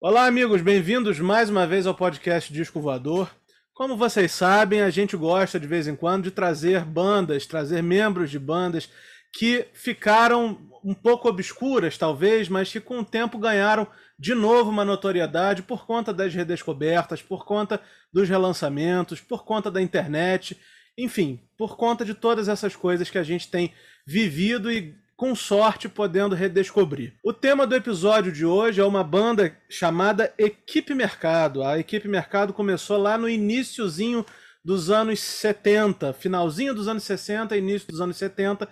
Olá, amigos, bem-vindos mais uma vez ao podcast Disco Voador. Como vocês sabem, a gente gosta de vez em quando de trazer bandas, trazer membros de bandas que ficaram um pouco obscuras, talvez, mas que com o tempo ganharam de novo uma notoriedade por conta das redescobertas, por conta dos relançamentos, por conta da internet, enfim, por conta de todas essas coisas que a gente tem vivido e com sorte podendo redescobrir. O tema do episódio de hoje é uma banda chamada Equipe Mercado. A Equipe Mercado começou lá no iníciozinho dos anos 70, finalzinho dos anos 60, início dos anos 70,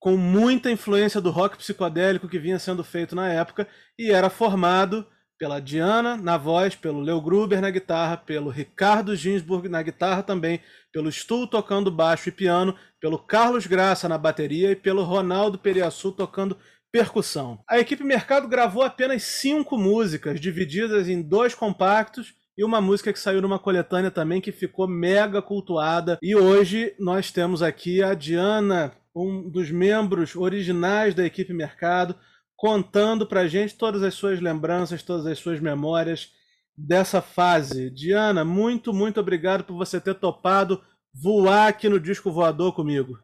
com muita influência do rock psicodélico que vinha sendo feito na época e era formado pela Diana na voz, pelo Leo Gruber na guitarra, pelo Ricardo Ginsburg na guitarra também, pelo Stu tocando baixo e piano, pelo Carlos Graça na bateria e pelo Ronaldo Periaçu tocando percussão. A equipe Mercado gravou apenas cinco músicas, divididas em dois compactos e uma música que saiu numa coletânea também que ficou mega cultuada. E hoje nós temos aqui a Diana, um dos membros originais da equipe Mercado, contando pra gente todas as suas lembranças, todas as suas memórias dessa fase. Diana, muito, muito obrigado por você ter topado voar aqui no Disco Voador comigo.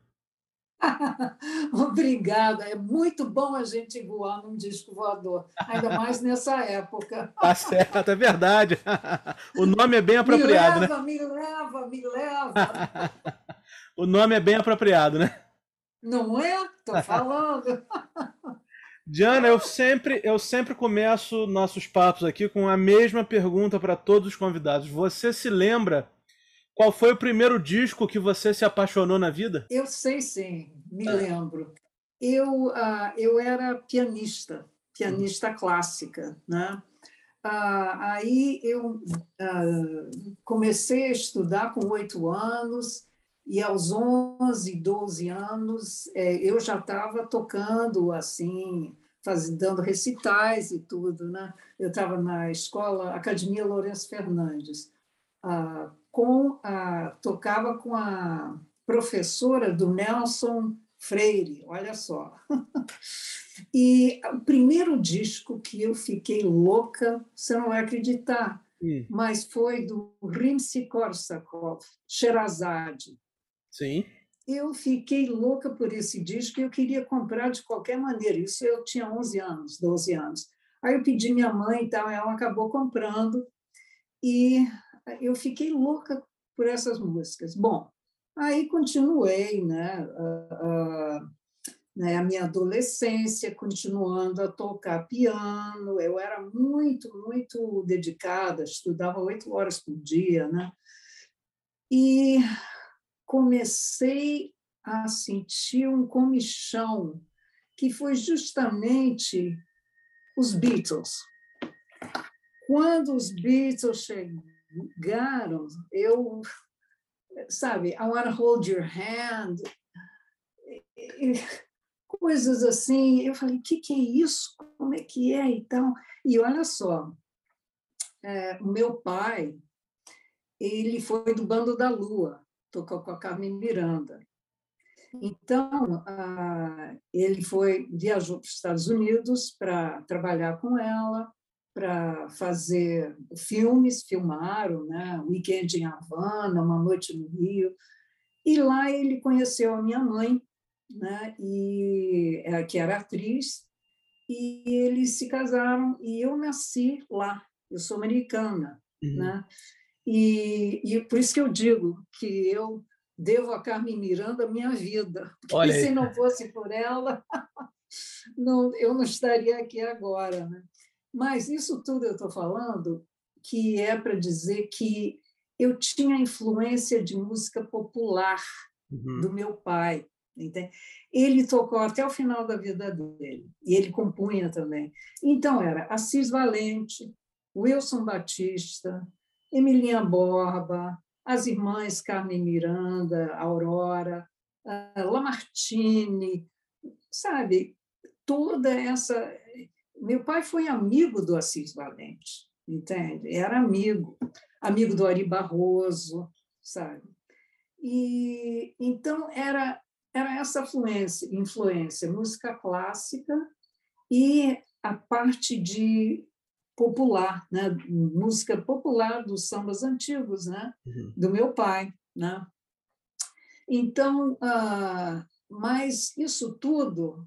Obrigada, é muito bom a gente voar num disco voador, ainda mais nessa época. Tá certo, é verdade. O nome é bem apropriado, me leva, né? Me leva, me leva. O nome é bem apropriado, né? Não é? Tô falando. Diana, eu sempre, eu sempre começo nossos papos aqui com a mesma pergunta para todos os convidados. Você se lembra qual foi o primeiro disco que você se apaixonou na vida? Eu sei sim, me lembro. Eu, uh, eu era pianista, pianista clássica, né? Uh, aí eu uh, comecei a estudar com oito anos e aos 11, 12 anos, é, eu já estava tocando assim, faz, dando recitais e tudo. Né? Eu estava na escola Academia Lourenço Fernandes, ah, com a, tocava com a professora do Nelson Freire, olha só. e o primeiro disco que eu fiquei louca, você não vai acreditar, Hum. mas foi do Rimsky-Korsakov, Sherazade. Sim. Eu fiquei louca por esse disco e eu queria comprar de qualquer maneira. Isso eu tinha 11 anos, 12 anos. Aí eu pedi minha mãe e tal, ela acabou comprando e eu fiquei louca por essas músicas. Bom, aí continuei, né, a, né, a minha adolescência, continuando a tocar piano. Eu era muito, muito dedicada, estudava oito horas por dia, né? E comecei a sentir um comichão que foi justamente os Beatles. Quando os Beatles chegaram, eu, sabe, I want to hold your hand, coisas assim. Eu falei, o que, que é isso? Como é que é e tal? E olha só, é, o meu pai, ele foi do Bando da Lua, tocou com a Carmen Miranda. Então, ele foi viajou para os Estados Unidos para trabalhar com ela, para fazer filmes, filmaram, né? Weekend em Havana, Uma Noite no Rio. E lá ele conheceu a minha mãe, né? E que era atriz, e eles se casaram e eu nasci lá. Eu sou americana, Uhum. né? E, e por isso que eu digo que eu devo a Carmen Miranda a minha vida. Porque Olha se não fosse por ela, não, eu não estaria aqui agora. Né? Mas isso tudo eu estou falando que é para dizer que eu tinha influência de música popular Uhum. do meu pai. Entende? Ele tocou até o final da vida dele, e ele compunha também. Então, era Assis Valente, Wilson Batista, Emilinha Borba, as irmãs Carmen Miranda, Aurora, ah, Lamartine, sabe? Toda essa. Meu pai foi amigo do Assis Valente, entende? Era amigo, amigo do Ari Barroso, sabe? E então era era essa influência, influência música clássica e a parte de popular, né? música popular dos sambas antigos, né? Uhum. do meu pai. Né? Então, ah, mas isso tudo,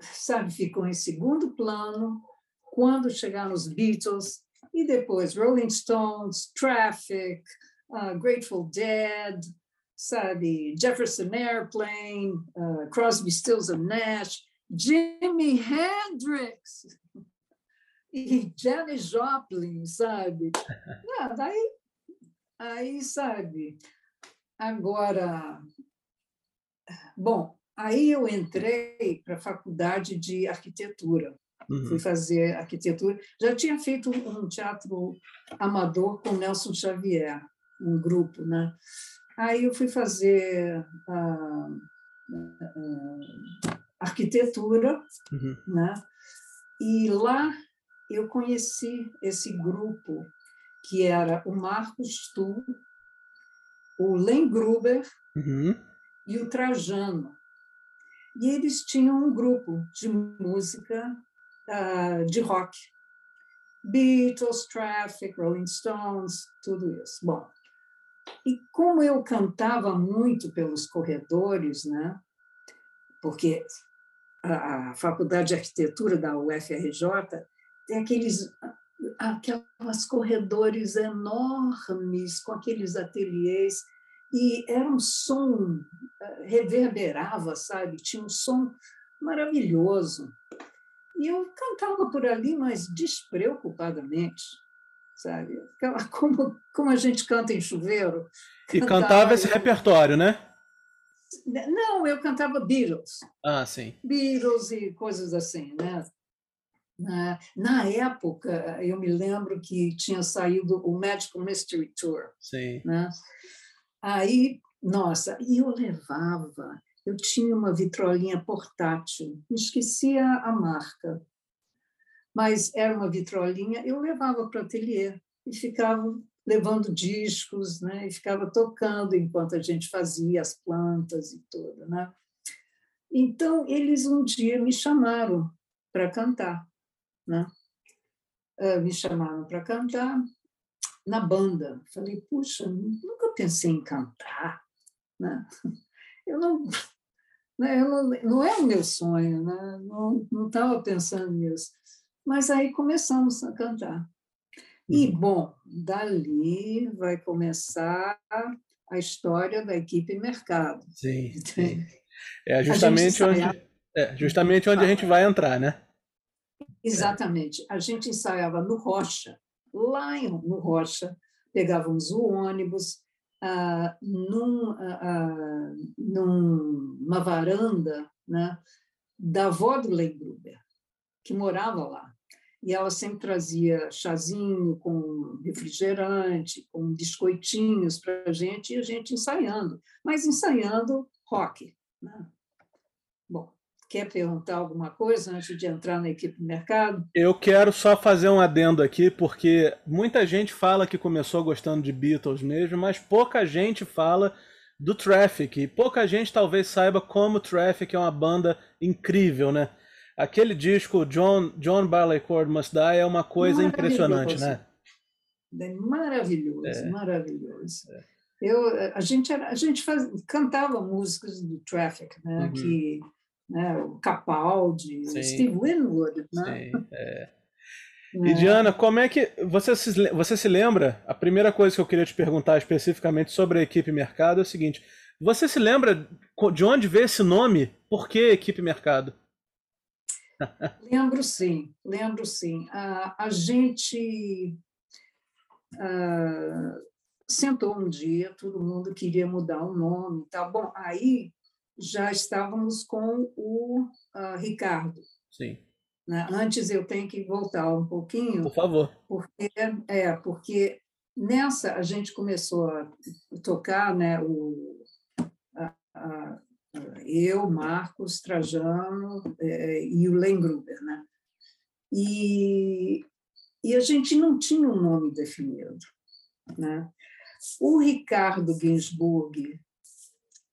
sabe, ficou em segundo plano quando chegaram os Beatles e depois Rolling Stones, Traffic, uh, Grateful Dead, sabe, Jefferson Airplane, uh, Crosby, Stills and Nash, Jimi Hendrix e Janis Joplin, sabe? Não, daí, aí, sabe, agora, bom, aí eu entrei para a faculdade de arquitetura. Uhum. Fui fazer arquitetura. Já tinha feito um teatro amador com Nelson Xavier, um grupo, né? Aí eu fui fazer uh, uh, arquitetura, uhum. né? E lá eu conheci esse grupo que era o Marcos Tu, o Len Gruber uhum. e o Trajano. E eles tinham um grupo de música uh, de rock. Beatles, Traffic, Rolling Stones, tudo isso. Bom, e como eu cantava muito pelos corredores, né? porque a, a Faculdade de Arquitetura da UFRJ tem aqueles aquelas corredores enormes com aqueles ateliês e era um som eh, reverberava, sabe? Tinha um som maravilhoso. E eu cantava por ali, mas despreocupadamente, sabe? Como, como a gente canta em chuveiro. E cantava esse eu... repertório, né? Não, eu cantava Beatles. Ah, sim. Beatles e coisas assim, né? Na, na época, eu me lembro que tinha saído o Magical Mystery Tour. Sim. Né? Aí, nossa, e eu levava eu tinha uma vitrolinha portátil, esquecia a marca, mas era uma vitrolinha, eu levava para o ateliê e ficava levando discos, né? E ficava tocando enquanto a gente fazia as plantas e tudo, né? Então eles um dia me chamaram para cantar, né? Uh, me chamaram para cantar na banda. Falei, puxa, nunca pensei em cantar, né? Eu não, né, eu não, não é o meu sonho, né? não estava pensando nisso. Mas aí começamos a cantar. E, uhum. bom, dali vai começar a história da equipe mercado. Sim, sim. É justamente onde, é justamente onde a gente vai entrar, né? Exatamente. A gente ensaiava no Rocha, lá no Rocha, pegávamos o ônibus, ah, num, ah, ah, numa varanda né, da avó do Lei Gruber, que morava lá. E ela sempre trazia chazinho com refrigerante, com biscoitinhos para a gente, e a gente ensaiando, mas ensaiando rock. Né? Quer perguntar alguma coisa antes de entrar na equipe do mercado? Eu quero só fazer um adendo aqui, porque muita gente fala que começou gostando de Beatles mesmo, mas pouca gente fala do Traffic. E pouca gente talvez saiba como o Traffic é uma banda incrível, né? Aquele disco John, John Barleycorn Must Die é uma coisa impressionante, né? É maravilhoso, é. maravilhoso. É. Eu, a gente, era, a gente faz, cantava músicas do Traffic, né? Uhum. Que né? o Capaldi, Sim. o Steve Winwood. Né? Sim, é. É. E Diana, como é que você se, você se lembra? A primeira coisa que eu queria te perguntar especificamente sobre a equipe mercado é o seguinte: você se lembra de onde veio esse nome? Por que equipe mercado? Lembro sim, lembro sim. A, a gente uh, sentou um dia, todo mundo queria mudar o nome, tá bom? Aí já estávamos com o uh, Ricardo. Sim. Né? Antes eu tenho que voltar um pouquinho. Por favor. Porque, é, porque nessa a gente começou a tocar, né, o, a, a, eu, Marcos, Trajano é, e o Len Gruber, né? E, e a gente não tinha um nome definido, né? O Ricardo Ginsburg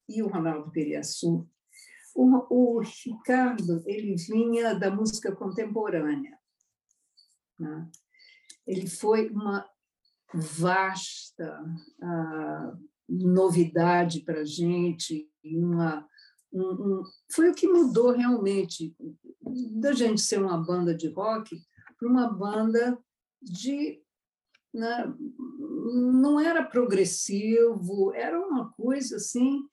e o Ronaldo Periaçu, o, o Ricardo ele vinha da música contemporânea. Né? Ele foi uma vasta uh, novidade para a gente, uma, um, um, foi o que mudou realmente da gente ser uma banda de rock para uma banda de. Né, não era progressivo, era uma coisa assim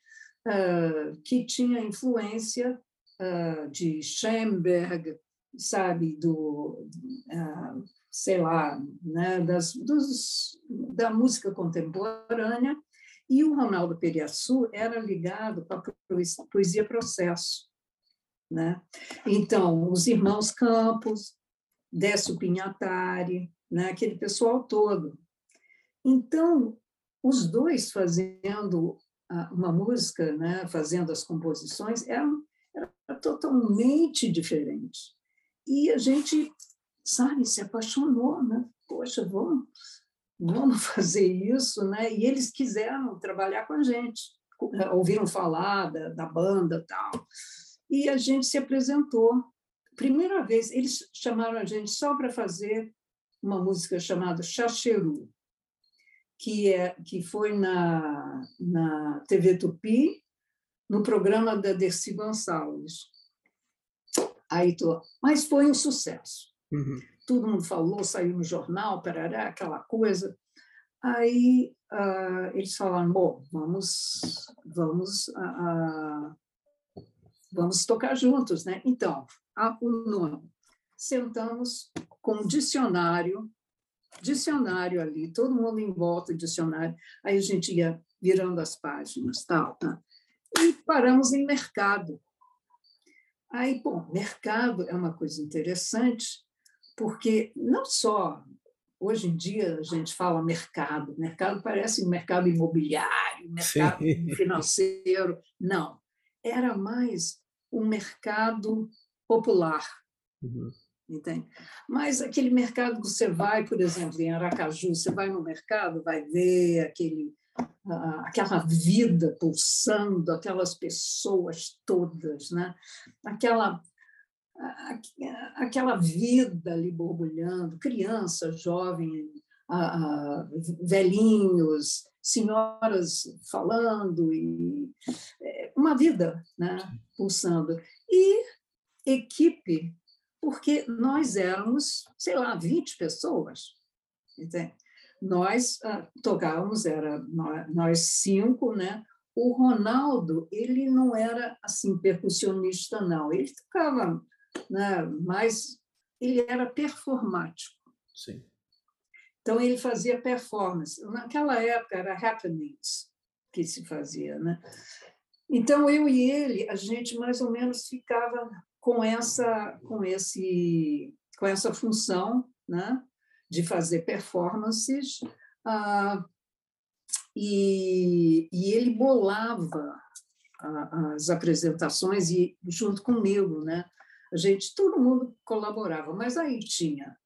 que tinha influência uh, de Schoenberg, sabe, do. Uh, sei lá, né, das, dos, da música contemporânea, e o Ronaldo Periaçu era ligado para a poesia processo. Né? Então, os irmãos Campos, Décio Pinhatari, né? aquele pessoal todo. Então, os dois fazendo uma música, né? fazendo as composições, era, era totalmente diferente. E a gente sabe, se apaixonou, né? Poxa, vamos, vamos fazer isso, né? E eles quiseram trabalhar com a gente, eh, ouviram falar da, da banda tal, e a gente se apresentou. Primeira vez, eles chamaram a gente só para fazer uma música chamada Chacheru, que é que foi na, na TV Tupi, no programa da Dercy Gonçalves. Aí tô, mas foi um sucesso. Uhum. Todo mundo falou, saiu no jornal, parará, aquela coisa. Aí uh, eles falaram: bom, vamos, vamos, uh, vamos tocar juntos, né? Então, a, o nome. Sentamos com um dicionário, dicionário ali, todo mundo em volta do dicionário. Aí a gente ia virando as páginas, tal, tá? E paramos em mercado. Aí, bom, mercado é uma coisa interessante, porque não só hoje em dia a gente fala mercado, mercado parece um mercado imobiliário, mercado Sim. financeiro, não, era mais um mercado popular, uhum. Entende? Mas aquele mercado que você vai, por exemplo, em Aracaju, você vai no mercado, vai ver aquele aquela vida pulsando, aquelas pessoas todas, né? aquela aquela vida ali borbulhando, crianças, jovens, velhinhos, senhoras falando e é, uma vida, né, pulsando e equipe, porque nós éramos, sei lá, 20 pessoas, entende? Nós uh, tocávamos, era nós, nós cinco, né? O Ronaldo, ele não era assim percussionista, não. Ele tocava né? mas ele era performático. Sim. Então, ele fazia performance. Naquela época, era happenings que se fazia. Né? Então, eu e ele, a gente mais ou menos ficava com essa, com esse, com essa função né? de fazer performances. Ah, e, e ele bolava as apresentações e junto comigo, né? A gente, todo mundo colaborava, mas aí tinha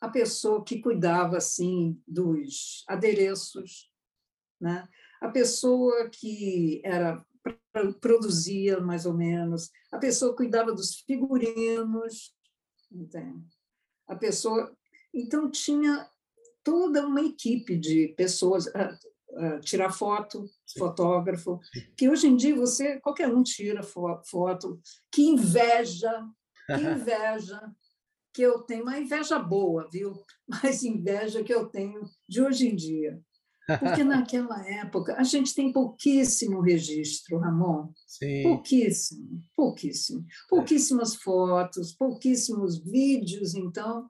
a pessoa que cuidava assim dos adereços, né? A pessoa que era produzia mais ou menos, a pessoa cuidava dos figurinos, entende? A pessoa, então tinha toda uma equipe de pessoas a, a tirar foto, Sim. fotógrafo, que hoje em dia você qualquer um tira foto, que inveja que inveja que eu tenho, uma inveja boa, viu? Mas inveja que eu tenho de hoje em dia. Porque naquela época a gente tem pouquíssimo registro, Ramon. Sim. Pouquíssimo, pouquíssimo. Pouquíssimas fotos, pouquíssimos vídeos, então.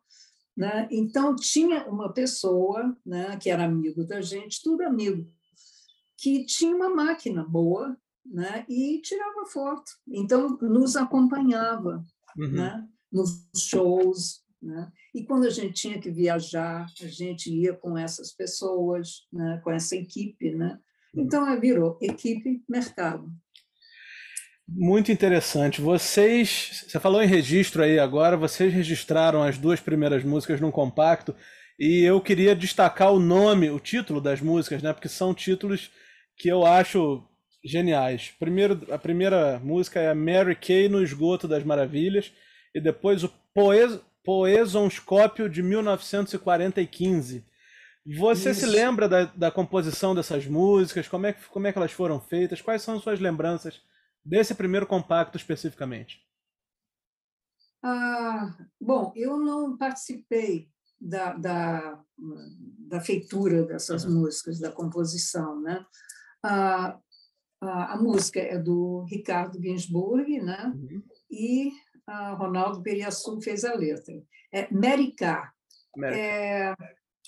Né? Então, tinha uma pessoa né, que era amigo da gente, tudo amigo, que tinha uma máquina boa né, e tirava foto. Então, nos acompanhava uhum. né? nos shows. Né? E quando a gente tinha que viajar, a gente ia com essas pessoas, né? com essa equipe. Né? Uhum. Então, virou equipe mercado. Muito interessante. Vocês, você falou em registro aí agora, vocês registraram as duas primeiras músicas num compacto e eu queria destacar o nome, o título das músicas, né? Porque são títulos que eu acho geniais. Primeiro, a primeira música é Mary Kay no Esgoto das Maravilhas, e depois o Poes, Poesonscópio de 1945. Você Isso. se lembra da, da composição dessas músicas? Como é, que, como é que elas foram feitas? Quais são suas lembranças desse primeiro compacto especificamente? Ah, bom, eu não participei da, da, da feitura dessas uhum. músicas, da composição, né? Ah, a, a, música é do Ricardo Ginsburg, né? Uhum. E Ronaldo Periaçu fez a letra. É Mérica. É,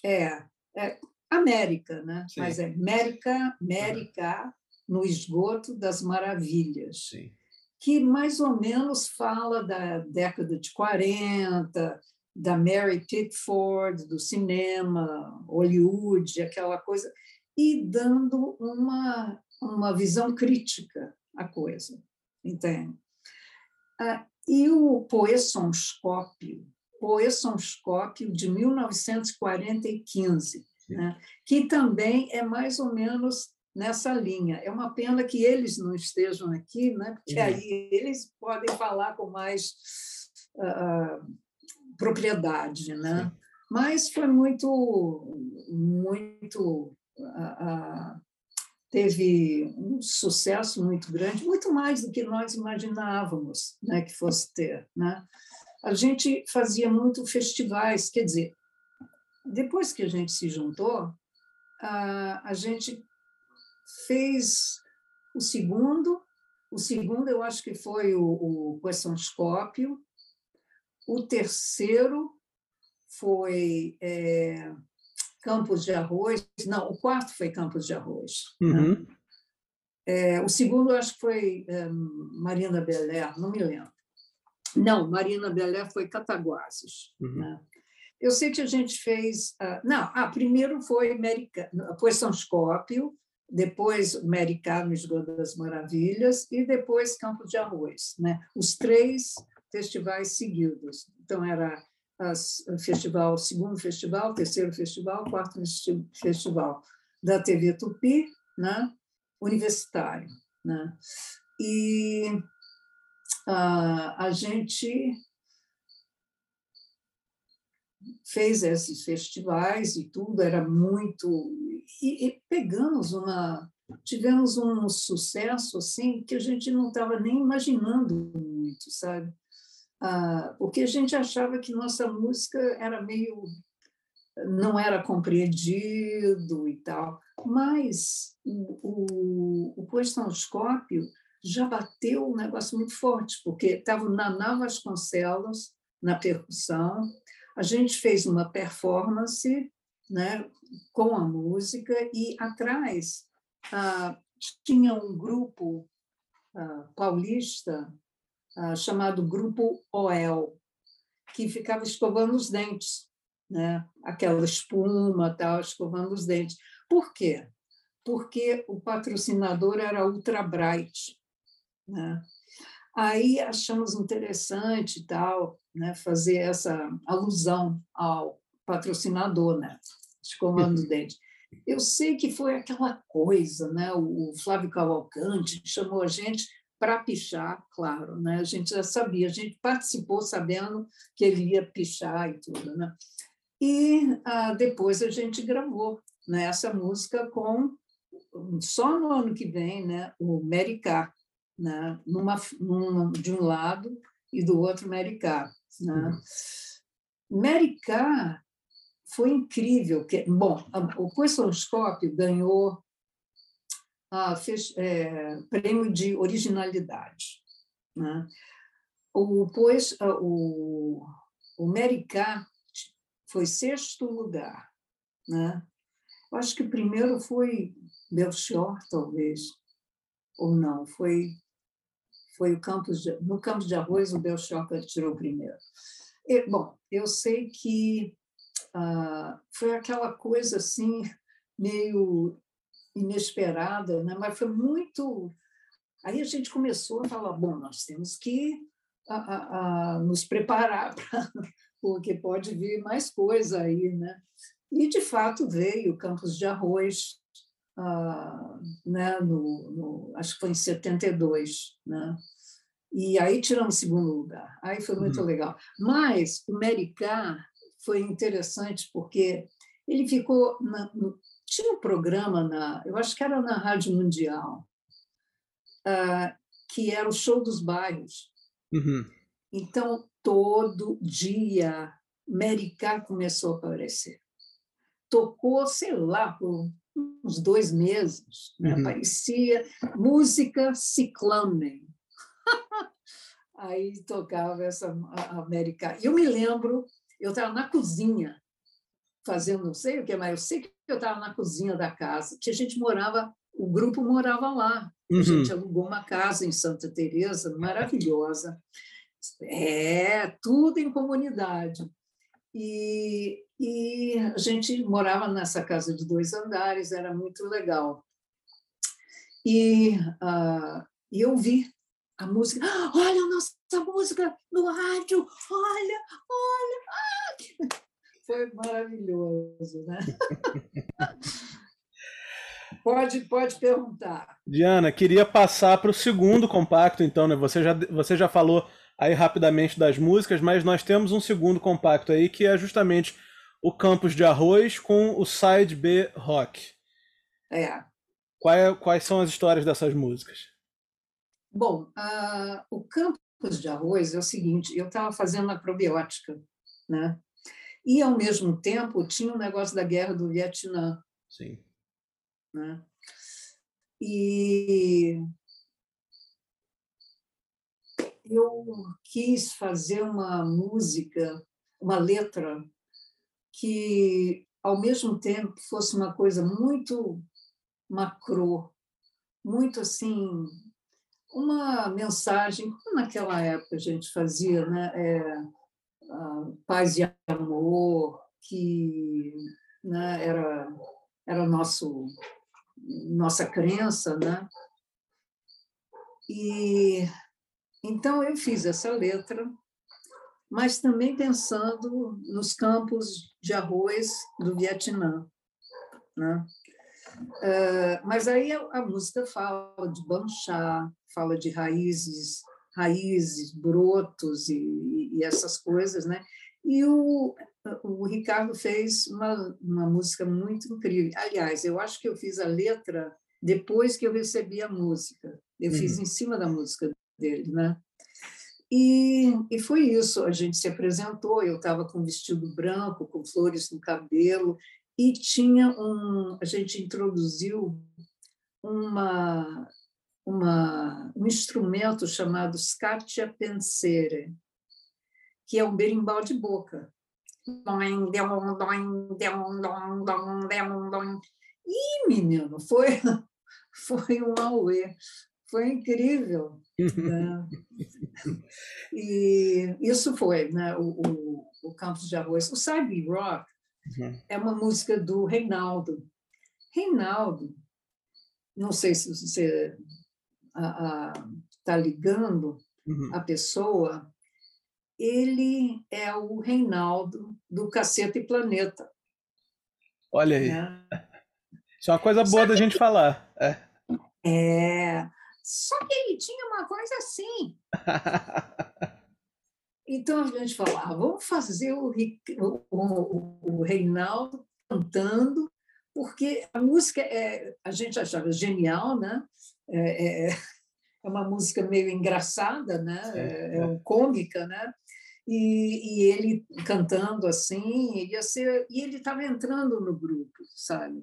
é, é, América, né? Sim. Mas é América, América no esgoto das maravilhas. Sim. Que mais ou menos fala da década de 40, da Mary Pickford, do cinema, Hollywood, aquela coisa, e dando uma, uma visão crítica à coisa, entende? Ah, e o Poessonscópio, Poessonscópio de 1945, né? que também é mais ou menos nessa linha. É uma pena que eles não estejam aqui, né? porque uhum. aí eles podem falar com mais uh, propriedade. Né? Mas foi muito, muito uh, uh, teve um sucesso muito grande, muito mais do que nós imaginávamos né, que fosse ter. Né? A gente fazia muito festivais, quer dizer, depois que a gente se juntou, a, a gente fez o segundo, o segundo eu acho que foi o, o Questonscópio, o terceiro foi é, Campos de Arroz. Não, o quarto foi Campos de Arroz. Né? Uhum. Né? É, o segundo, acho que foi é, Marina Belé, não me lembro. Não, Marina Belé foi Cataguases. Uhum. Né? Eu sei que a gente fez. Uh, não, ah, primeiro foi Americano, foi São Scópio, depois Americano Esgoto das Maravilhas e depois Campos de Arroz. Né? Os três festivais seguidos. Então, era as, festival, segundo festival, terceiro festival, quarto festival da TV Tupi, né? universitário. Né? E a, a gente fez esses festivais e tudo, era muito. E, e, pegamos uma. Tivemos um sucesso assim que a gente não estava nem imaginando muito, sabe? Ah, porque a gente achava que nossa música era meio não era compreendido e tal, mas o, o, o já bateu um negócio muito forte, porque estava o Naná Vasconcelos na percussão, a gente fez uma performance né, com a música e atrás ah, tinha um grupo ah, paulista ah, chamado Grupo OEL, que ficava escovando os dentes, né? aquela espuma, tal, escovando os dentes. Por quê? Porque o patrocinador era Ultra Bright. Né? Aí achamos interessante tal, né, fazer essa alusão ao patrocinador, né, escovando os dentes. Eu sei que foi aquela coisa, né? O Flávio Cavalcante chamou a gente para pichar, claro, né? A gente já sabia, a gente participou sabendo que ele ia pichar e tudo, né? E ah, depois a gente gravou né, essa música com só no ano que vem, né? O Mericá, né? Numa, numa, de um lado e do outro Mericá, né? Mericá foi incrível, que bom, o Coisonscópio ganhou ah, fez, é, prêmio de originalidade. Né? O, pois, o, o Mericá foi sexto lugar. Né? Eu acho que o primeiro foi Belchior, talvez, ou não, foi, foi o Campos de, no Campos de Arroz, o Belchior tirou o primeiro. E, bom, eu sei que ah, foi aquela coisa assim, meio inesperada, né? mas foi muito. Aí a gente começou a falar: bom, nós temos que a, a, a nos preparar para porque pode vir mais coisa aí, né? E de fato veio Campos de Arroz, ah, né? No, no, acho que foi em 72, né? E aí tiramos segundo lugar. Aí foi muito uhum. legal. Mas o Mericá foi interessante porque ele ficou. Na, no, tinha um programa, na, eu acho que era na Rádio Mundial, uh, que era o Show dos Bairros. Uhum. Então, todo dia, Mericá começou a aparecer. Tocou, sei lá, por uns dois meses. Né? Uhum. Aparecia música ciclame. Aí tocava essa América. Eu me lembro, eu estava na cozinha, fazendo não sei o que, mas eu sei que eu estava na cozinha da casa, que a gente morava, o grupo morava lá. Uhum. A gente alugou uma casa em Santa Teresa, maravilhosa. É, tudo em comunidade. E, e a gente morava nessa casa de dois andares, era muito legal. E, uh, e eu vi a música, ah, olha a nossa música no rádio, olha, olha. Ah! Foi maravilhoso, né? pode, pode perguntar. Diana, queria passar para o segundo compacto, então, né? Você já, você já falou aí rapidamente das músicas, mas nós temos um segundo compacto aí que é justamente o Campos de Arroz com o Side B Rock. É. Quais, quais são as histórias dessas músicas? Bom, uh, o Campos de Arroz é o seguinte: eu estava fazendo acrobiótica, né? E, ao mesmo tempo, tinha o um negócio da guerra do Vietnã. Sim. Né? E eu quis fazer uma música, uma letra que, ao mesmo tempo, fosse uma coisa muito macro, muito assim, uma mensagem, como naquela época a gente fazia, né? É, paz e amor, que né, era, era nosso, nossa crença, né? E então eu fiz essa letra, mas também pensando nos campos de arroz do Vietnã. Né? Uh, mas aí a, a, música fala de banchá, fala de raízes, raízes, brotos e, e essas coisas, né? E o, o Ricardo fez uma, uma música muito incrível. Aliás, eu acho que eu fiz a letra depois que eu recebi a música. Eu uhum. fiz em cima da música dele, né? E, e foi isso, a gente se apresentou, eu estava com vestido branco, com flores no cabelo, e tinha um, a gente introduziu uma, uma, um instrumento chamado scatia pensere, que é um berimbau de boca. E, menino, foi, foi um auê. Foi incrível. Né? E isso foi né, o, o, o Campos de Arroz. O Cyber Rock uhum. é uma música do Reinaldo. Reinaldo, não sei se você está ligando uhum. a pessoa, ele é o Reinaldo do Caceta e Planeta. Olha aí. Né? Isso é uma coisa boa da gente falar. É. É, só que ele tinha uma coisa assim. Então a gente falava, ah, vamos fazer o, o, o Reinaldo cantando, porque a música é, a gente achava genial, né? É, é, é uma música meio engraçada, né? É, é, é cômica, né? E, e, ele cantando assim, ia ser, e ele estava entrando no grupo, sabe?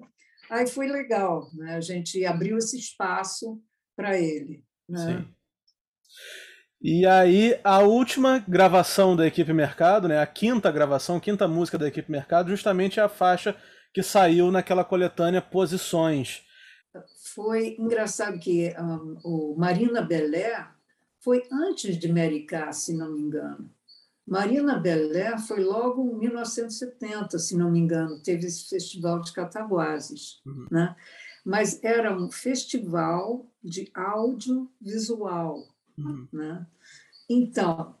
Aí foi legal, né? A gente abriu esse espaço para ele. Né? Sim. E aí, a última gravação da equipe Mercado, né, a quinta gravação, quinta música da equipe Mercado, justamente é a faixa que saiu naquela coletânea Posições. Foi engraçado que um, o Marina Belé foi antes de Mary se não me engano. Marina Belé foi logo em 1970, se não me engano, teve esse festival de Cataguases. Uhum. Né? mas era um festival de audiovisual. Uhum. Né? Então,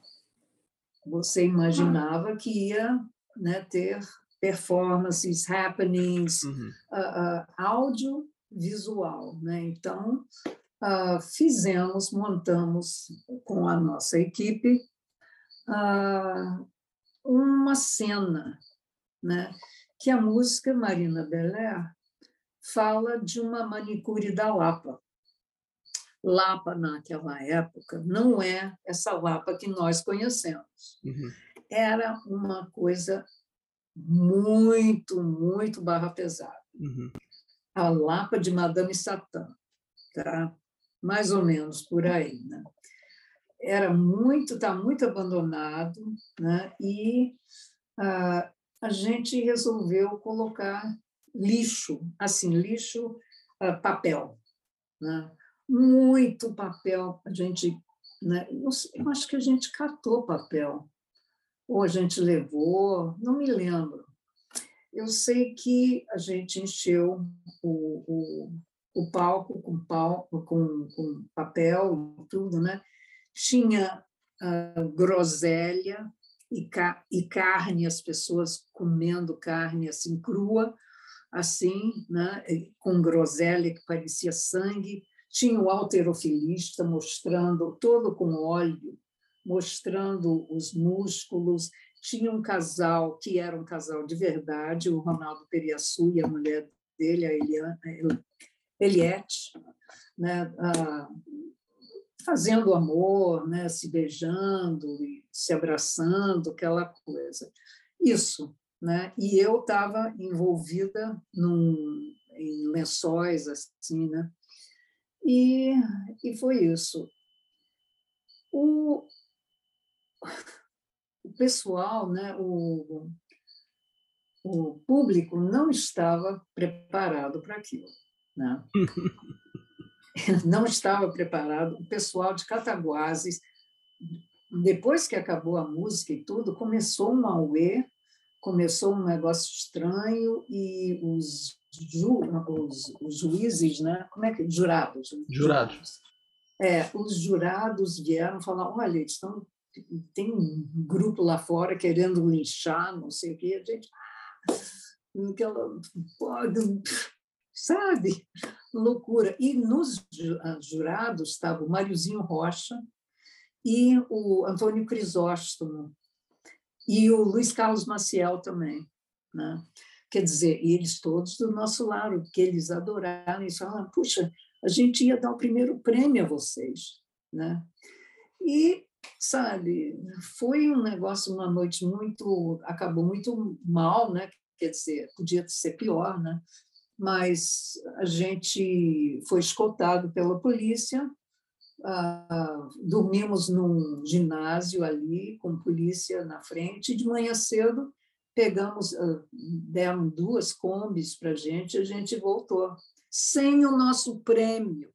você imaginava que ia né, ter performances, happenings, uhum. uh, uh, audiovisual. Né? Então, uh, fizemos, montamos com a nossa equipe uh, uma cena, né? que a música Marina Belair fala de uma manicure da Lapa. Lapa, naquela época, não é essa Lapa que nós conhecemos. Uhum. Era uma coisa muito, muito barra pesada. Uhum. A Lapa de Madame Satã, tá? mais ou menos por aí. Né? Era muito, está muito abandonado, né? e ah, a gente resolveu colocar lixo, assim, lixo, ah, papel. Né? Muito papel, a gente, né? eu acho que a gente catou papel, ou a gente levou, não me lembro. Eu sei que a gente encheu o, o, o palco com, com, com papel e tudo, né? Tinha uh, groselha e, ca e carne, as pessoas comendo carne assim crua, assim, né? com groselha que parecia sangue. Tinha o alterofilista mostrando, todo com óleo, mostrando os músculos. Tinha um casal que era um casal de verdade, o Ronaldo Periaçu e a mulher dele, a Eliette, né? Fazendo amor, né? se beijando, se abraçando, aquela coisa. Isso. Né? E eu estava envolvida num, em lençóis, assim, né? E, e foi isso. O pessoal, né, o, o público não estava preparado para aquilo. Né? não estava preparado. O pessoal de Cataguases, depois que acabou a música e tudo, começou um auê, começou um negócio estranho e os, ju, os, os juízes, né? como é que jurados? Jurados. É, os jurados vieram falar, olha, estão, tem um grupo lá fora querendo linchar, não sei o quê. A gente, ah, aquela, sabe? Loucura. E nos ah, jurados estava o Mariozinho Rocha e o Antônio Crisóstomo e o Luiz Carlos Maciel também, né? Quer dizer, eles todos do nosso lado, porque eles adoraram e falaram, puxa, a gente ia dar o primeiro prêmio a vocês, né? E, sabe, foi um negócio, uma noite muito, acabou muito mal, né? Quer dizer, podia ser pior, né? mas a gente foi escoltado pela polícia, ah, dormimos num ginásio ali, com polícia na frente, e de manhã cedo pegamos, ah, deram duas combis para a gente, a gente voltou, sem o nosso prêmio.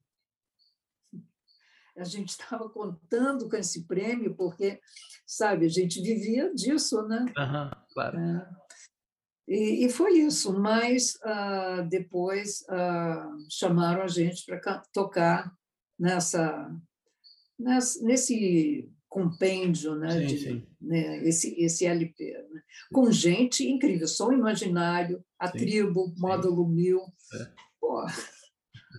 A gente estava contando com esse prêmio, porque, sabe, a gente vivia disso, né? Uhum, claro. É. E, e foi isso, mas uh, depois uh, chamaram a gente para tocar nessa, nessa, nesse compêndio, né, sim, de, sim. Né, esse, esse LP, né? com gente incrível, som imaginário, a sim, tribo, módulo mil, é. Pô,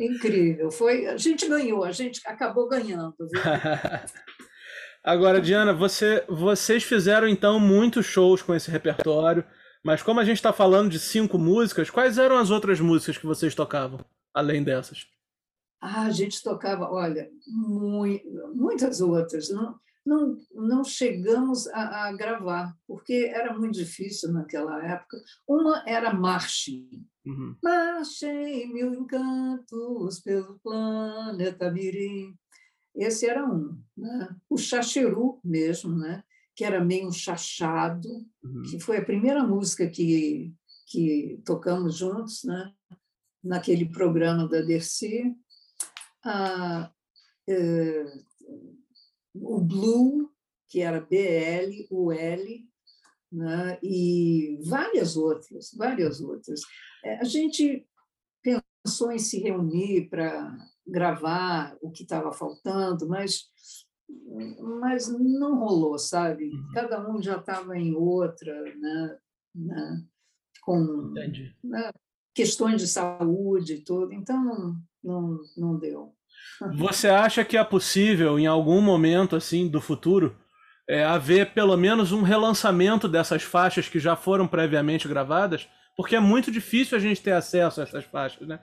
incrível, foi, a gente ganhou, a gente acabou ganhando. Agora, Diana, você, vocês fizeram então muitos shows com esse repertório. Mas como a gente está falando de cinco músicas, quais eram as outras músicas que vocês tocavam, além dessas? Ah, a gente tocava, olha, muito, muitas outras. Não, não, não chegamos a, a, gravar, porque era muito difícil naquela época. Uma era Marche. Uhum. Mil encantos pelo planeta Mirim. Esse era um. Né? O Chacheru mesmo, né? que era meio chachado, uhum. que foi a primeira música que, que tocamos juntos, né? naquele programa da Dercy. Ah, eh, o Blue, que era BL, o L, né? e várias outras, várias outras. É, a gente pensou em se reunir para gravar o que estava faltando, mas mas não rolou, sabe? Uhum. Cada um já estava em outra, né? né? Com né? questões de saúde e tudo, então não, não, não deu. Você acha que é possível, em algum momento assim do futuro, é, haver pelo menos um relançamento dessas faixas que já foram previamente gravadas? Porque é muito difícil a gente ter acesso a essas faixas, né?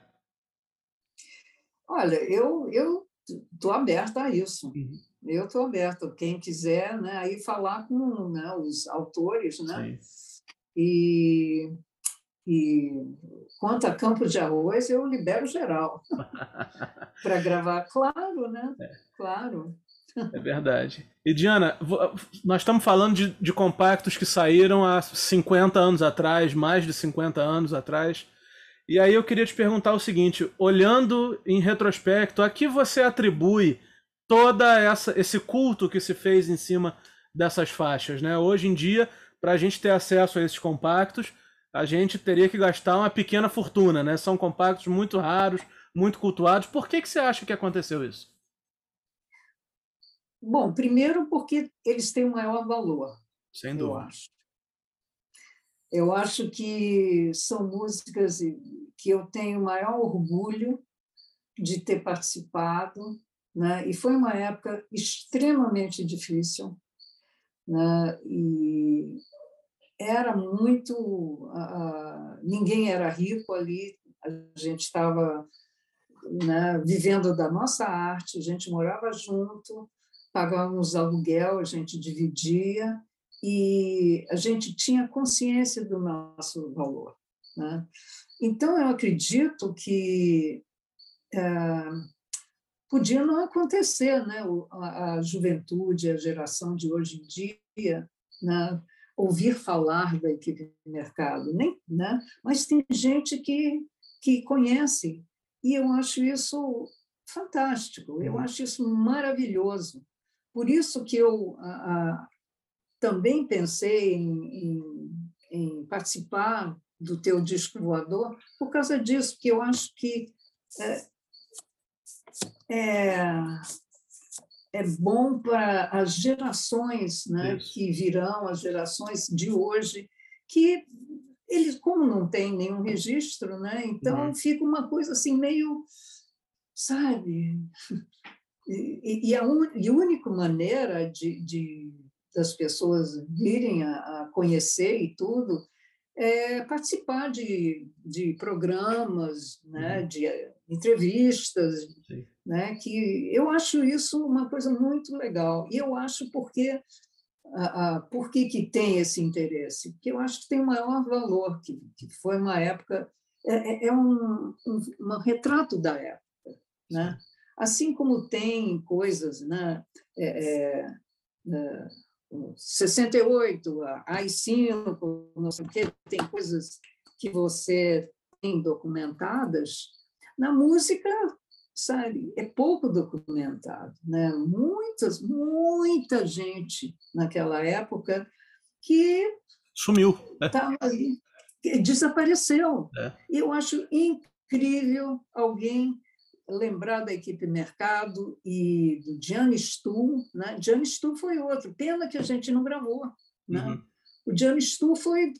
Olha, eu eu estou aberta a isso. Uhum. Eu estou aberta. Quem quiser, né, aí falar com né, os autores, né? Sim. E e quanto a Campo de Arroz, eu libero geral para gravar. Claro, né? É. Claro. É verdade. E Diana, nós estamos falando de, de, compactos que saíram há 50 anos atrás, mais de 50 anos atrás. E aí eu queria te perguntar o seguinte: olhando em retrospecto, a que você atribui toda essa esse culto que se fez em cima dessas faixas, né? Hoje em dia, para a gente ter acesso a esses compactos, a gente teria que gastar uma pequena fortuna, né? São compactos muito raros, muito cultuados. Por que, que você acha que aconteceu isso? Bom, primeiro porque eles têm o maior valor. Sem dúvida. Eu acho. Eu acho que são músicas que eu tenho o maior orgulho de ter participado, né? E foi uma época extremamente difícil, né? E era muito. Uh, ninguém era rico ali, a gente estava né, vivendo da nossa arte, a gente morava junto, pagávamos aluguel, a gente dividia e a gente tinha consciência do nosso valor. Né? Então, eu acredito que é, podia não acontecer, né? a, a juventude, a geração de hoje em dia, né? ouvir falar da equipe de mercado, nem, né? mas tem gente que, que conhece, e eu acho isso fantástico, eu uhum. acho isso maravilhoso. Por isso que eu também pensei em, em, em, participar do teu disco voador, por causa disso, porque eu acho que é, é é bom para as gerações né, que virão, as gerações de hoje, que eles, como não tem nenhum registro, né, então uhum. fica uma coisa assim meio, sabe? E, e a, un, e única maneira de, de das pessoas virem a, a conhecer e tudo é participar de, de programas, né, uhum. de entrevistas, Sim né? Que eu acho isso uma coisa muito legal. E eu acho porque a, a, por que, que tem esse interesse? Porque eu acho que tem o maior valor, que, que foi uma época, é, é, é um, um, um, retrato da época. Né? Assim como tem coisas, né? É, é, 68, é, AI-5, não sei o quê, tem coisas que você tem documentadas. Na música, sabe, é pouco documentado, né? Muitas, muita gente naquela época que sumiu, estava ali, desapareceu. É. Eu acho incrível alguém lembrar da equipe Mercado e do Gianni Stu, né? Gianni Stu foi outro, pena que a gente não gravou, né? Uhum. O Gianni Stu foi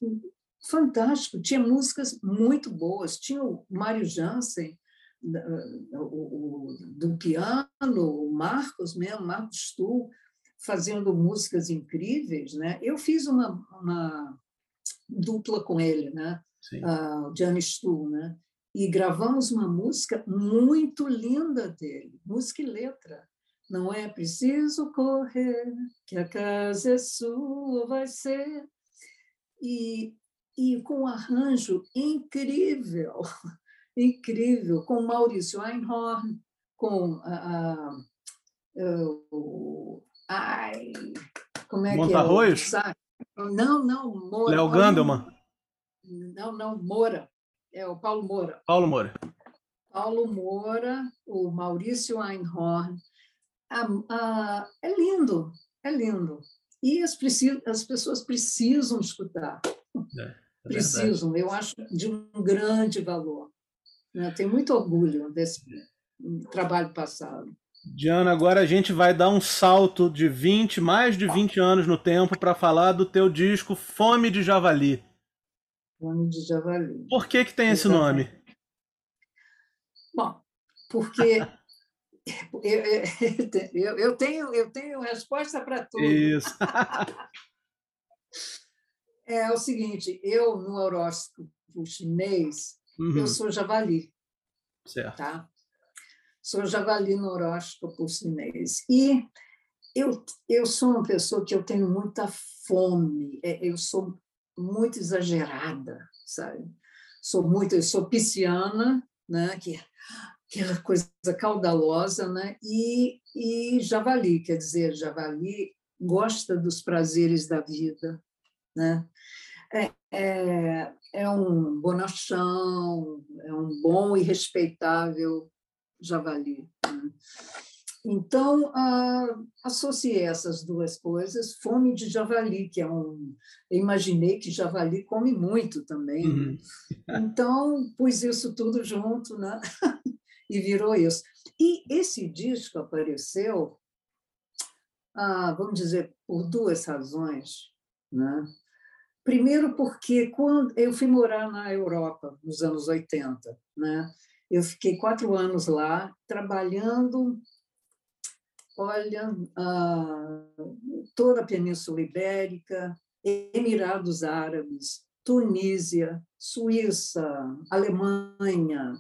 fantástico, tinha músicas muito boas, tinha o Mário Jansen, do piano, o Marcos mesmo, Marcos Stuhl, fazendo músicas incríveis, né? Eu fiz uma, uma dupla com ele, né? Uh, o Gianni Stuhl, né? E gravamos uma música muito linda dele, música e letra. Não é preciso correr, que a casa é sua, vai ser. E, e com um arranjo incrível incrível, com Maurício Einhorn, com a, a, o, ai, como é Monta que é? Não, não, Moura. Léo Gandelman. Não, não, Moura. É o Paulo Moura. Paulo Moura. Paulo Moura, o Maurício Einhorn. A, a, é lindo, é lindo. E as, as pessoas precisam escutar. É, é precisam, eu acho de um grande valor. Eu né? tenho muito orgulho desse trabalho passado. Diana, agora a gente vai dar um salto de 20, mais de 20 anos no tempo para falar do teu disco Fome de Javali. Fome de Javali. Por que que tem esse nome? Bom, porque Eu, eu, tenho, eu tenho resposta para tudo. Isso. é o seguinte, eu, no horóscopo chinês, uhum. eu sou javali. Certo. Tá? Sou javali no horóscopo chinês. E eu, eu sou uma pessoa que eu tenho muita fome, é, eu sou muito exagerada, sabe? Sou muito, eu sou pisciana, né? Que aquela coisa caudalosa, né? E, e javali, quer dizer, javali gosta dos prazeres da vida, né? É, é, é um bonachão, é um bom e respeitável javali. Né? Então, ah, associei essas duas coisas, fome de javali, que é um. Eu imaginei que javali come muito também. Né? Uhum. Então, pus isso tudo junto, né? e virou isso. E esse disco apareceu, ah, vamos dizer, por duas razões. Né? Primeiro, porque quando eu fui morar na Europa nos anos 80, né? eu fiquei quatro anos lá, trabalhando olha, toda a Península Ibérica, Emirados Árabes, Tunísia, Suíça, Alemanha,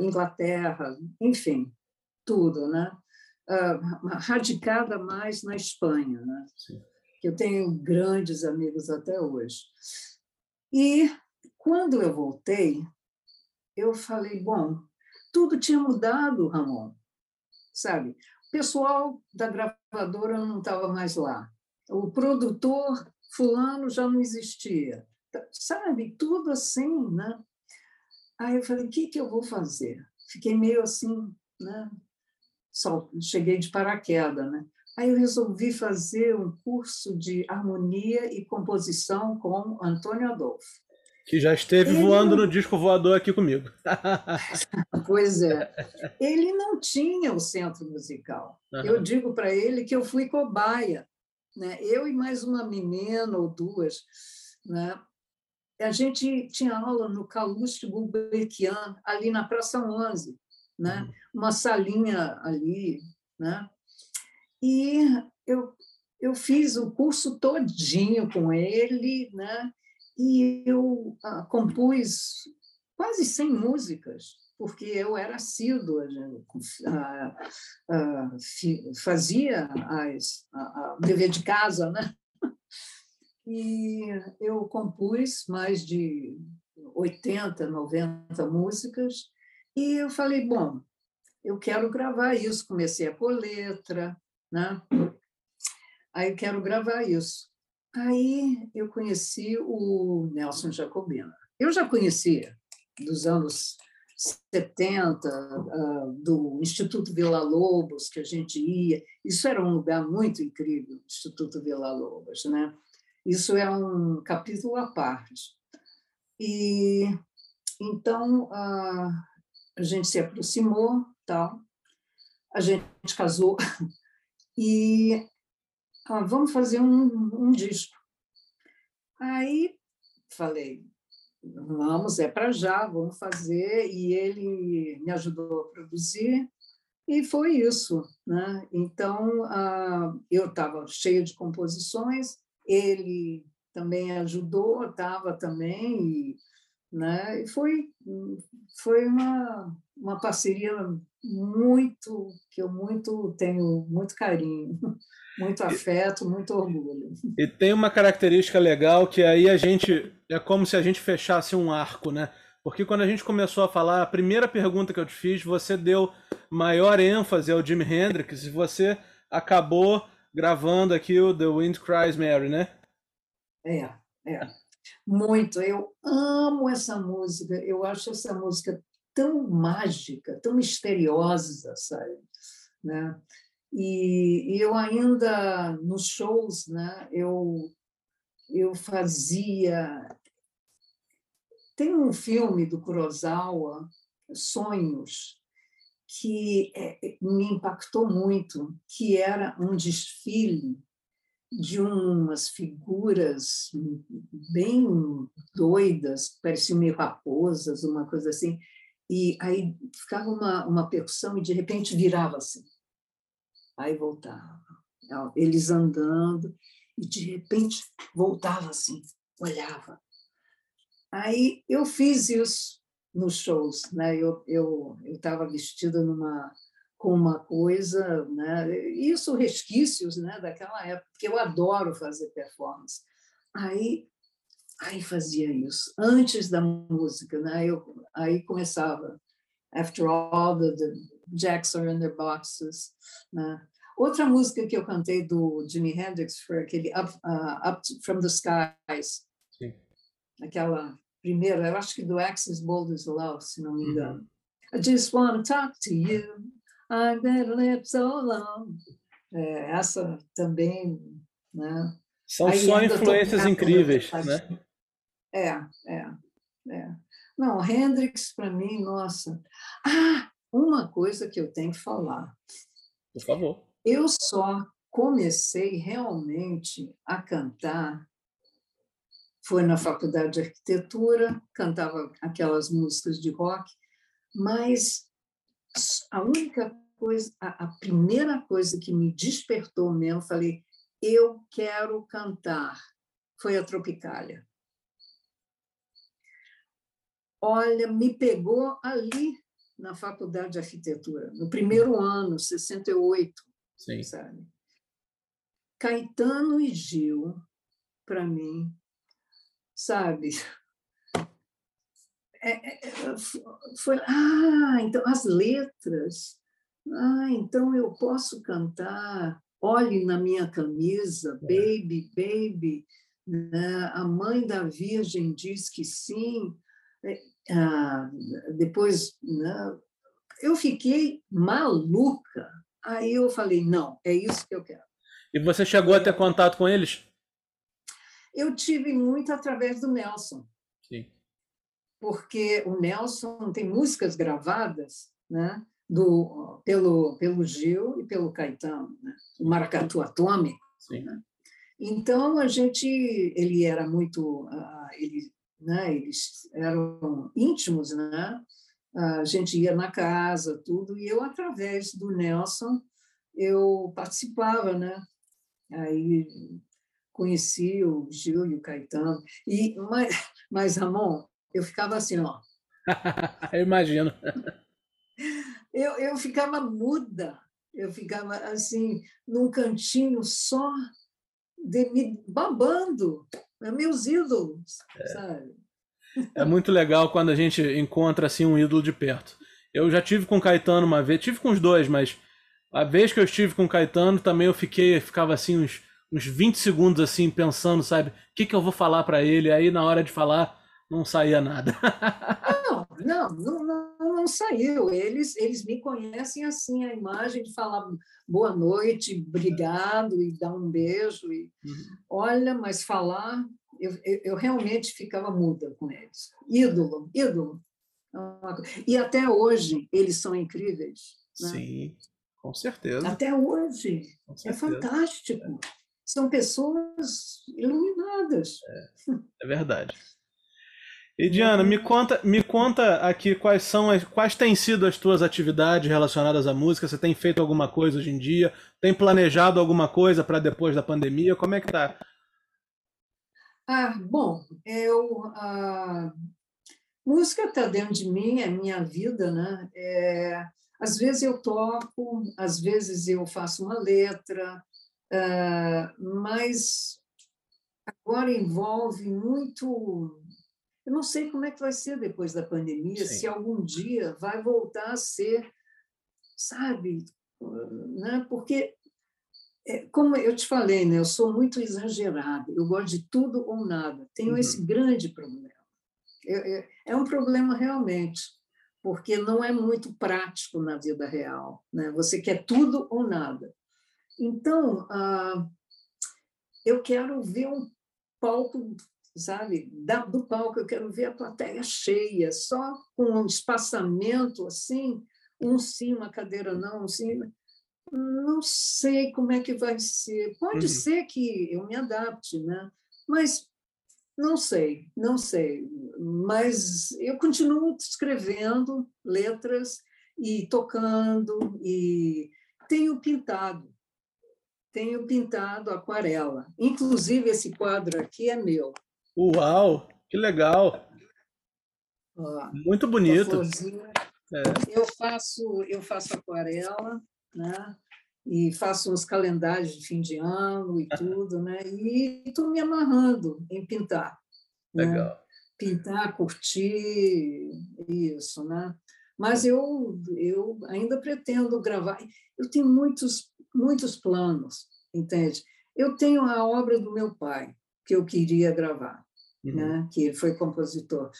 Inglaterra, enfim, tudo, né? radicada mais na Espanha, né? que eu tenho grandes amigos até hoje. E quando eu voltei, eu falei, bom, tudo tinha mudado, Ramon, sabe? Pessoal da gravadora não estava mais lá. O produtor fulano já não existia. Sabe, tudo assim, né? Aí eu falei, o que, que eu vou fazer? Fiquei meio assim, né? Só cheguei de paraquedas, né? Aí eu resolvi fazer um curso de harmonia e composição com Antônio Adolfo. Que já esteve ele voando não... no disco voador aqui comigo. pois é. Ele não tinha o centro musical. Uhum. Eu digo para ele que eu fui cobaia. Né? Eu e mais uma menina ou duas. Né? A gente tinha aula no Calouste Gulbenkian, ali na Praça 11. Né? Uhum. Uma salinha ali. Né? E eu, eu fiz o curso todinho com ele, né? E eu ah, compus quase 100 músicas, porque eu era assídua, ah, ah, fazia as, a, dever de casa, né? E eu compus mais de 80, 90 músicas, e eu falei, bom, eu quero gravar isso. Comecei a pôr letra, né? Aí eu quero gravar isso. Aí eu conheci o Nelson Jacobina. Eu já conhecia dos anos 70, ah, do Instituto Vila Lobos, que a gente ia. Isso era um lugar muito incrível, o Instituto Vila Lobos. Né? Isso é um capítulo à parte. E então a gente se aproximou, tal. A gente casou e ah, vamos fazer um, um disco. Aí falei, vamos, é para já, vamos fazer. E ele me ajudou a produzir, e foi isso. Né? Então, ah, eu estava cheia de composições, ele também ajudou, estava também, e, né? e foi, foi uma, uma parceria muito, que eu muito tenho muito carinho. Muito afeto, muito orgulho. E tem uma característica legal que aí a gente. É como se a gente fechasse um arco, né? Porque quando a gente começou a falar, a primeira pergunta que eu te fiz, você deu maior ênfase ao Jimi Hendrix e você acabou gravando aqui o The Wind Cries Mary, né? É, é. Muito. Eu amo essa música. Eu acho essa música tão mágica, tão misteriosa, sabe? Né? E, e eu ainda, nos shows, né, eu, eu fazia. Tem um filme do Kurosawa, Sonhos, que é, me impactou muito, que era um desfile de umas figuras bem doidas, pareciam meio raposas, uma coisa assim, e aí ficava uma, uma percussão e de repente virava assim. Aí voltava. Eles andando e de repente voltava assim, olhava. Aí eu fiz isso nos shows, né? Eu eu estava vestida numa com uma coisa, né? Isso resquícios, né? Daquela época, porque eu adoro fazer performance. Aí aí fazia isso antes da música, né? Eu aí começava After All, the, the Jacks are in their boxes, né? Outra música que eu cantei do Jimi Hendrix foi aquele Up, uh, Up from the Skies. Sim. Aquela primeira, eu acho que do Axis Bold as Love, se não me engano. Uhum. I just want to talk to you. I've been lived so long. É, essa também, né? São Aí só influências incríveis, né? É, é, é. Não, Hendrix para mim, nossa. Ah, uma coisa que eu tenho que falar. Por favor. Eu só comecei realmente a cantar foi na faculdade de arquitetura, cantava aquelas músicas de rock, mas a única coisa, a, a primeira coisa que me despertou mesmo, falei, eu quero cantar, foi a Tropicália. Olha, me pegou ali na faculdade de arquitetura, no primeiro ano, 68. Sim. Sabe? Caetano e Gil, para mim, sabe? É, é, é foi, ah, então as letras. Ah, então eu posso cantar. Olhe na minha camisa, é. baby, baby. Né? A mãe da Virgem diz que sim. Ah, depois, né? eu fiquei maluca Aí eu falei, não, é isso que eu quero. E você chegou a ter contato com eles? Eu tive muito através do Nelson. Sim. Porque o Nelson tem músicas gravadas, né? Do, pelo, pelo Gil e pelo Caetano, né? o Maracatu Atômico. Sim. Né? Então a gente, ele era muito, uh, ele, né? Eles eram íntimos, né? a gente ia na casa, tudo, e eu, através do Nelson, eu participava, né? Aí conheci o Gil e o Caetano, e, mas, mas Ramon, eu ficava assim, ó. eu imagino. Eu, eu ficava muda, eu ficava assim, num cantinho só, de, me babando, meus ídolos, é. sabe? É muito legal quando a gente encontra assim um ídolo de perto. Eu já tive com o Caetano uma vez, tive com os dois, mas a vez que eu estive com o Caetano também eu fiquei, ficava assim uns, uns 20 segundos assim pensando, sabe, o que, que eu vou falar para ele? Aí na hora de falar não saía nada. Não, não, não, não, saiu. Eles, eles me conhecem assim, a imagem de falar boa noite, obrigado e dar um beijo. E, uhum. Olha, mas falar eu, eu realmente ficava muda com eles. Ídolo, ídolo. E até hoje eles são incríveis. Né? Sim, com certeza. Até hoje. É certeza. É fantástico. É. São pessoas iluminadas. É, é verdade. E Diana, me conta, me conta aqui quais são as, quais têm sido as tuas atividades relacionadas à música. Você tem feito alguma coisa hoje em dia? Tem planejado alguma coisa para depois da pandemia? Como é que tá ah, bom, eu a música está dentro de mim, é minha vida, né? É, às vezes eu toco, às vezes eu faço uma letra, uh, mas agora envolve muito. Eu não sei como é que vai ser depois da pandemia, Sim. se algum dia vai voltar a ser, sabe? Né? Porque é, como eu te falei, né, eu sou muito exagerada, eu gosto de tudo ou nada. Tenho uhum. esse grande problema. É, é, um problema realmente, porque não é muito prático na vida real. Né? Você quer tudo ou nada. Então, ah, eu quero ver um palco, sabe? Da, do palco, eu quero ver a plateia cheia, só com um espaçamento assim, um sim, uma cadeira não, um sim não sei como é que vai ser. Pode uhum. ser que eu me adapte, né? Mas Não sei, não sei, mas eu continuo escrevendo letras e tocando e tenho pintado, tenho pintado aquarela. Inclusive esse quadro aqui é meu. Uau, que legal! Ó, Muito bonito. É. Eu faço eu faço aquarela, né? e faço uns calendários de fim de ano e tudo, né? E estou me amarrando em pintar. Né? Legal. Né? Pintar, curtir, isso, né? Mas eu, eu ainda pretendo gravar. Eu tenho muitos, muitos planos, entende? Eu tenho a obra do meu pai, que eu queria gravar, uhum. né? que ele foi compositor.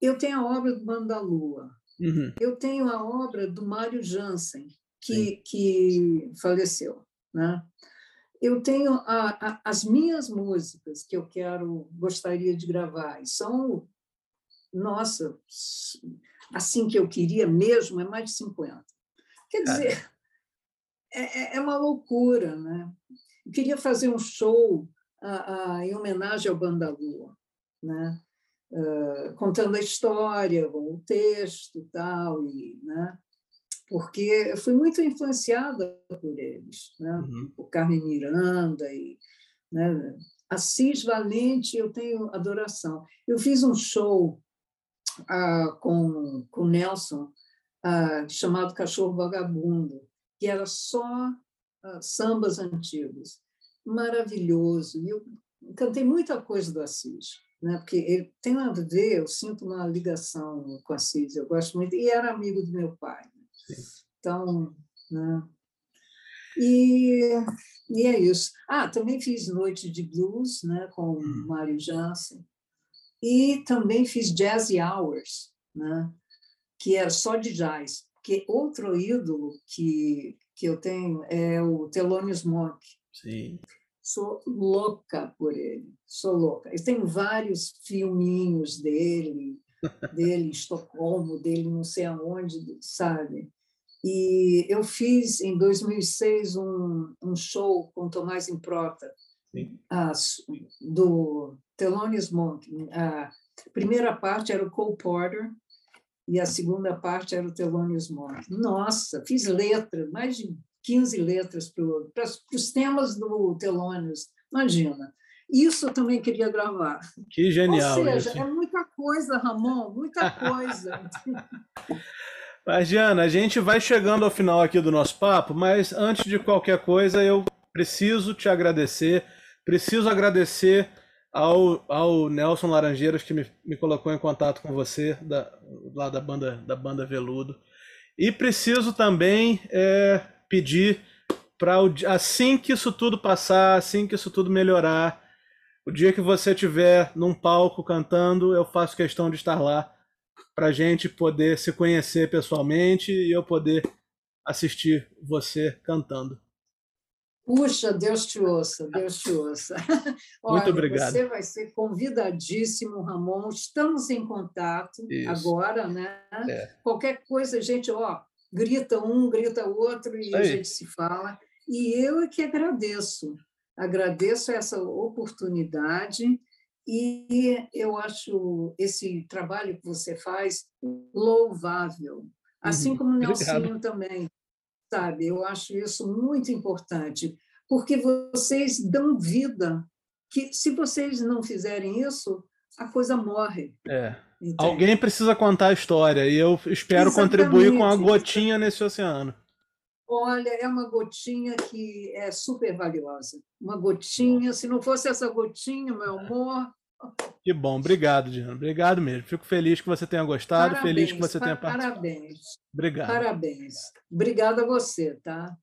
Eu tenho a obra do Mandalua. Uhum. Eu tenho a obra do Mário Jansen, que, que faleceu. Né? Eu tenho a, a, as minhas músicas que eu quero, gostaria de gravar, e são, nossa, assim que eu queria mesmo, é mais de 50. Quer dizer, é, é, é uma loucura. Né? Eu queria fazer um show a, a, em homenagem ao Banda Lua, né? Uh, contando a história, o texto e tal, e, né? porque eu fui muito influenciada por eles, né? Uhum. por Carmen Miranda e né? Assis Valente eu tenho adoração. Eu fiz um show ah, com com Nelson ah, chamado Cachorro Vagabundo, que era só ah, sambas antigos, maravilhoso. E eu cantei muita coisa do Assis, né? Porque ele tem a ver, eu sinto uma ligação com Assis, eu gosto muito. E era amigo do meu pai. Então, né? E, e é isso. Ah, também fiz Noite de Blues né, com hum. Mário Jansen. E também fiz Jazz Hours, né, que era só de jazz. Porque outro ídolo que, que eu tenho é o Thelonious Monk. Sim. Sou louca por ele, sou louca. Eu tenho vários filminhos dele, dele em Estocolmo, dele não sei aonde, sabe? E eu fiz em 2006 um, um show com Tomás Improta, do Thelonious Monk. A primeira parte era o Cole Porter e a segunda parte era o Thelonious Monk. Nossa, fiz letras, mais de 15 letras para os temas do Thelonious. Imagina. Isso eu também queria gravar. Que genial. Ou seja, isso. é muita coisa, Ramon, muita coisa. Mas, Diana, a gente vai chegando ao final aqui do nosso papo, mas antes de qualquer coisa, eu preciso te agradecer, preciso agradecer ao, ao Nelson Laranjeiras, que me, me colocou em contato com você, da, lá da banda, da banda Veludo. E preciso também é, pedir para assim que isso tudo passar, assim que isso tudo melhorar, o dia que você estiver num palco cantando, eu faço questão de estar lá para a gente poder se conhecer pessoalmente e eu poder assistir você cantando. Puxa, Deus te ouça, Deus te ouça. Olha, Muito obrigado. Você vai ser convidadíssimo, Ramon. Estamos em contato Isso. agora, né? É. Qualquer coisa, gente, ó, grita um, grita outro e Aí. a gente se fala. E eu é que agradeço. Agradeço essa oportunidade e eu acho esse trabalho que você faz louvável, assim uhum. como o Nelsinho também, sabe? Eu acho isso muito importante, porque vocês dão vida, que se vocês não fizerem isso, a coisa morre. É. Alguém precisa contar a história e eu espero Exatamente. contribuir com a gotinha nesse oceano. Olha, é uma gotinha que é super valiosa. Uma gotinha, se não fosse essa gotinha, meu amor, que bom, obrigado, Diana. Obrigado mesmo. Fico feliz que você tenha gostado, parabéns, feliz que você tenha participado. Parabéns. Obrigado. Parabéns. Obrigada a você, tá?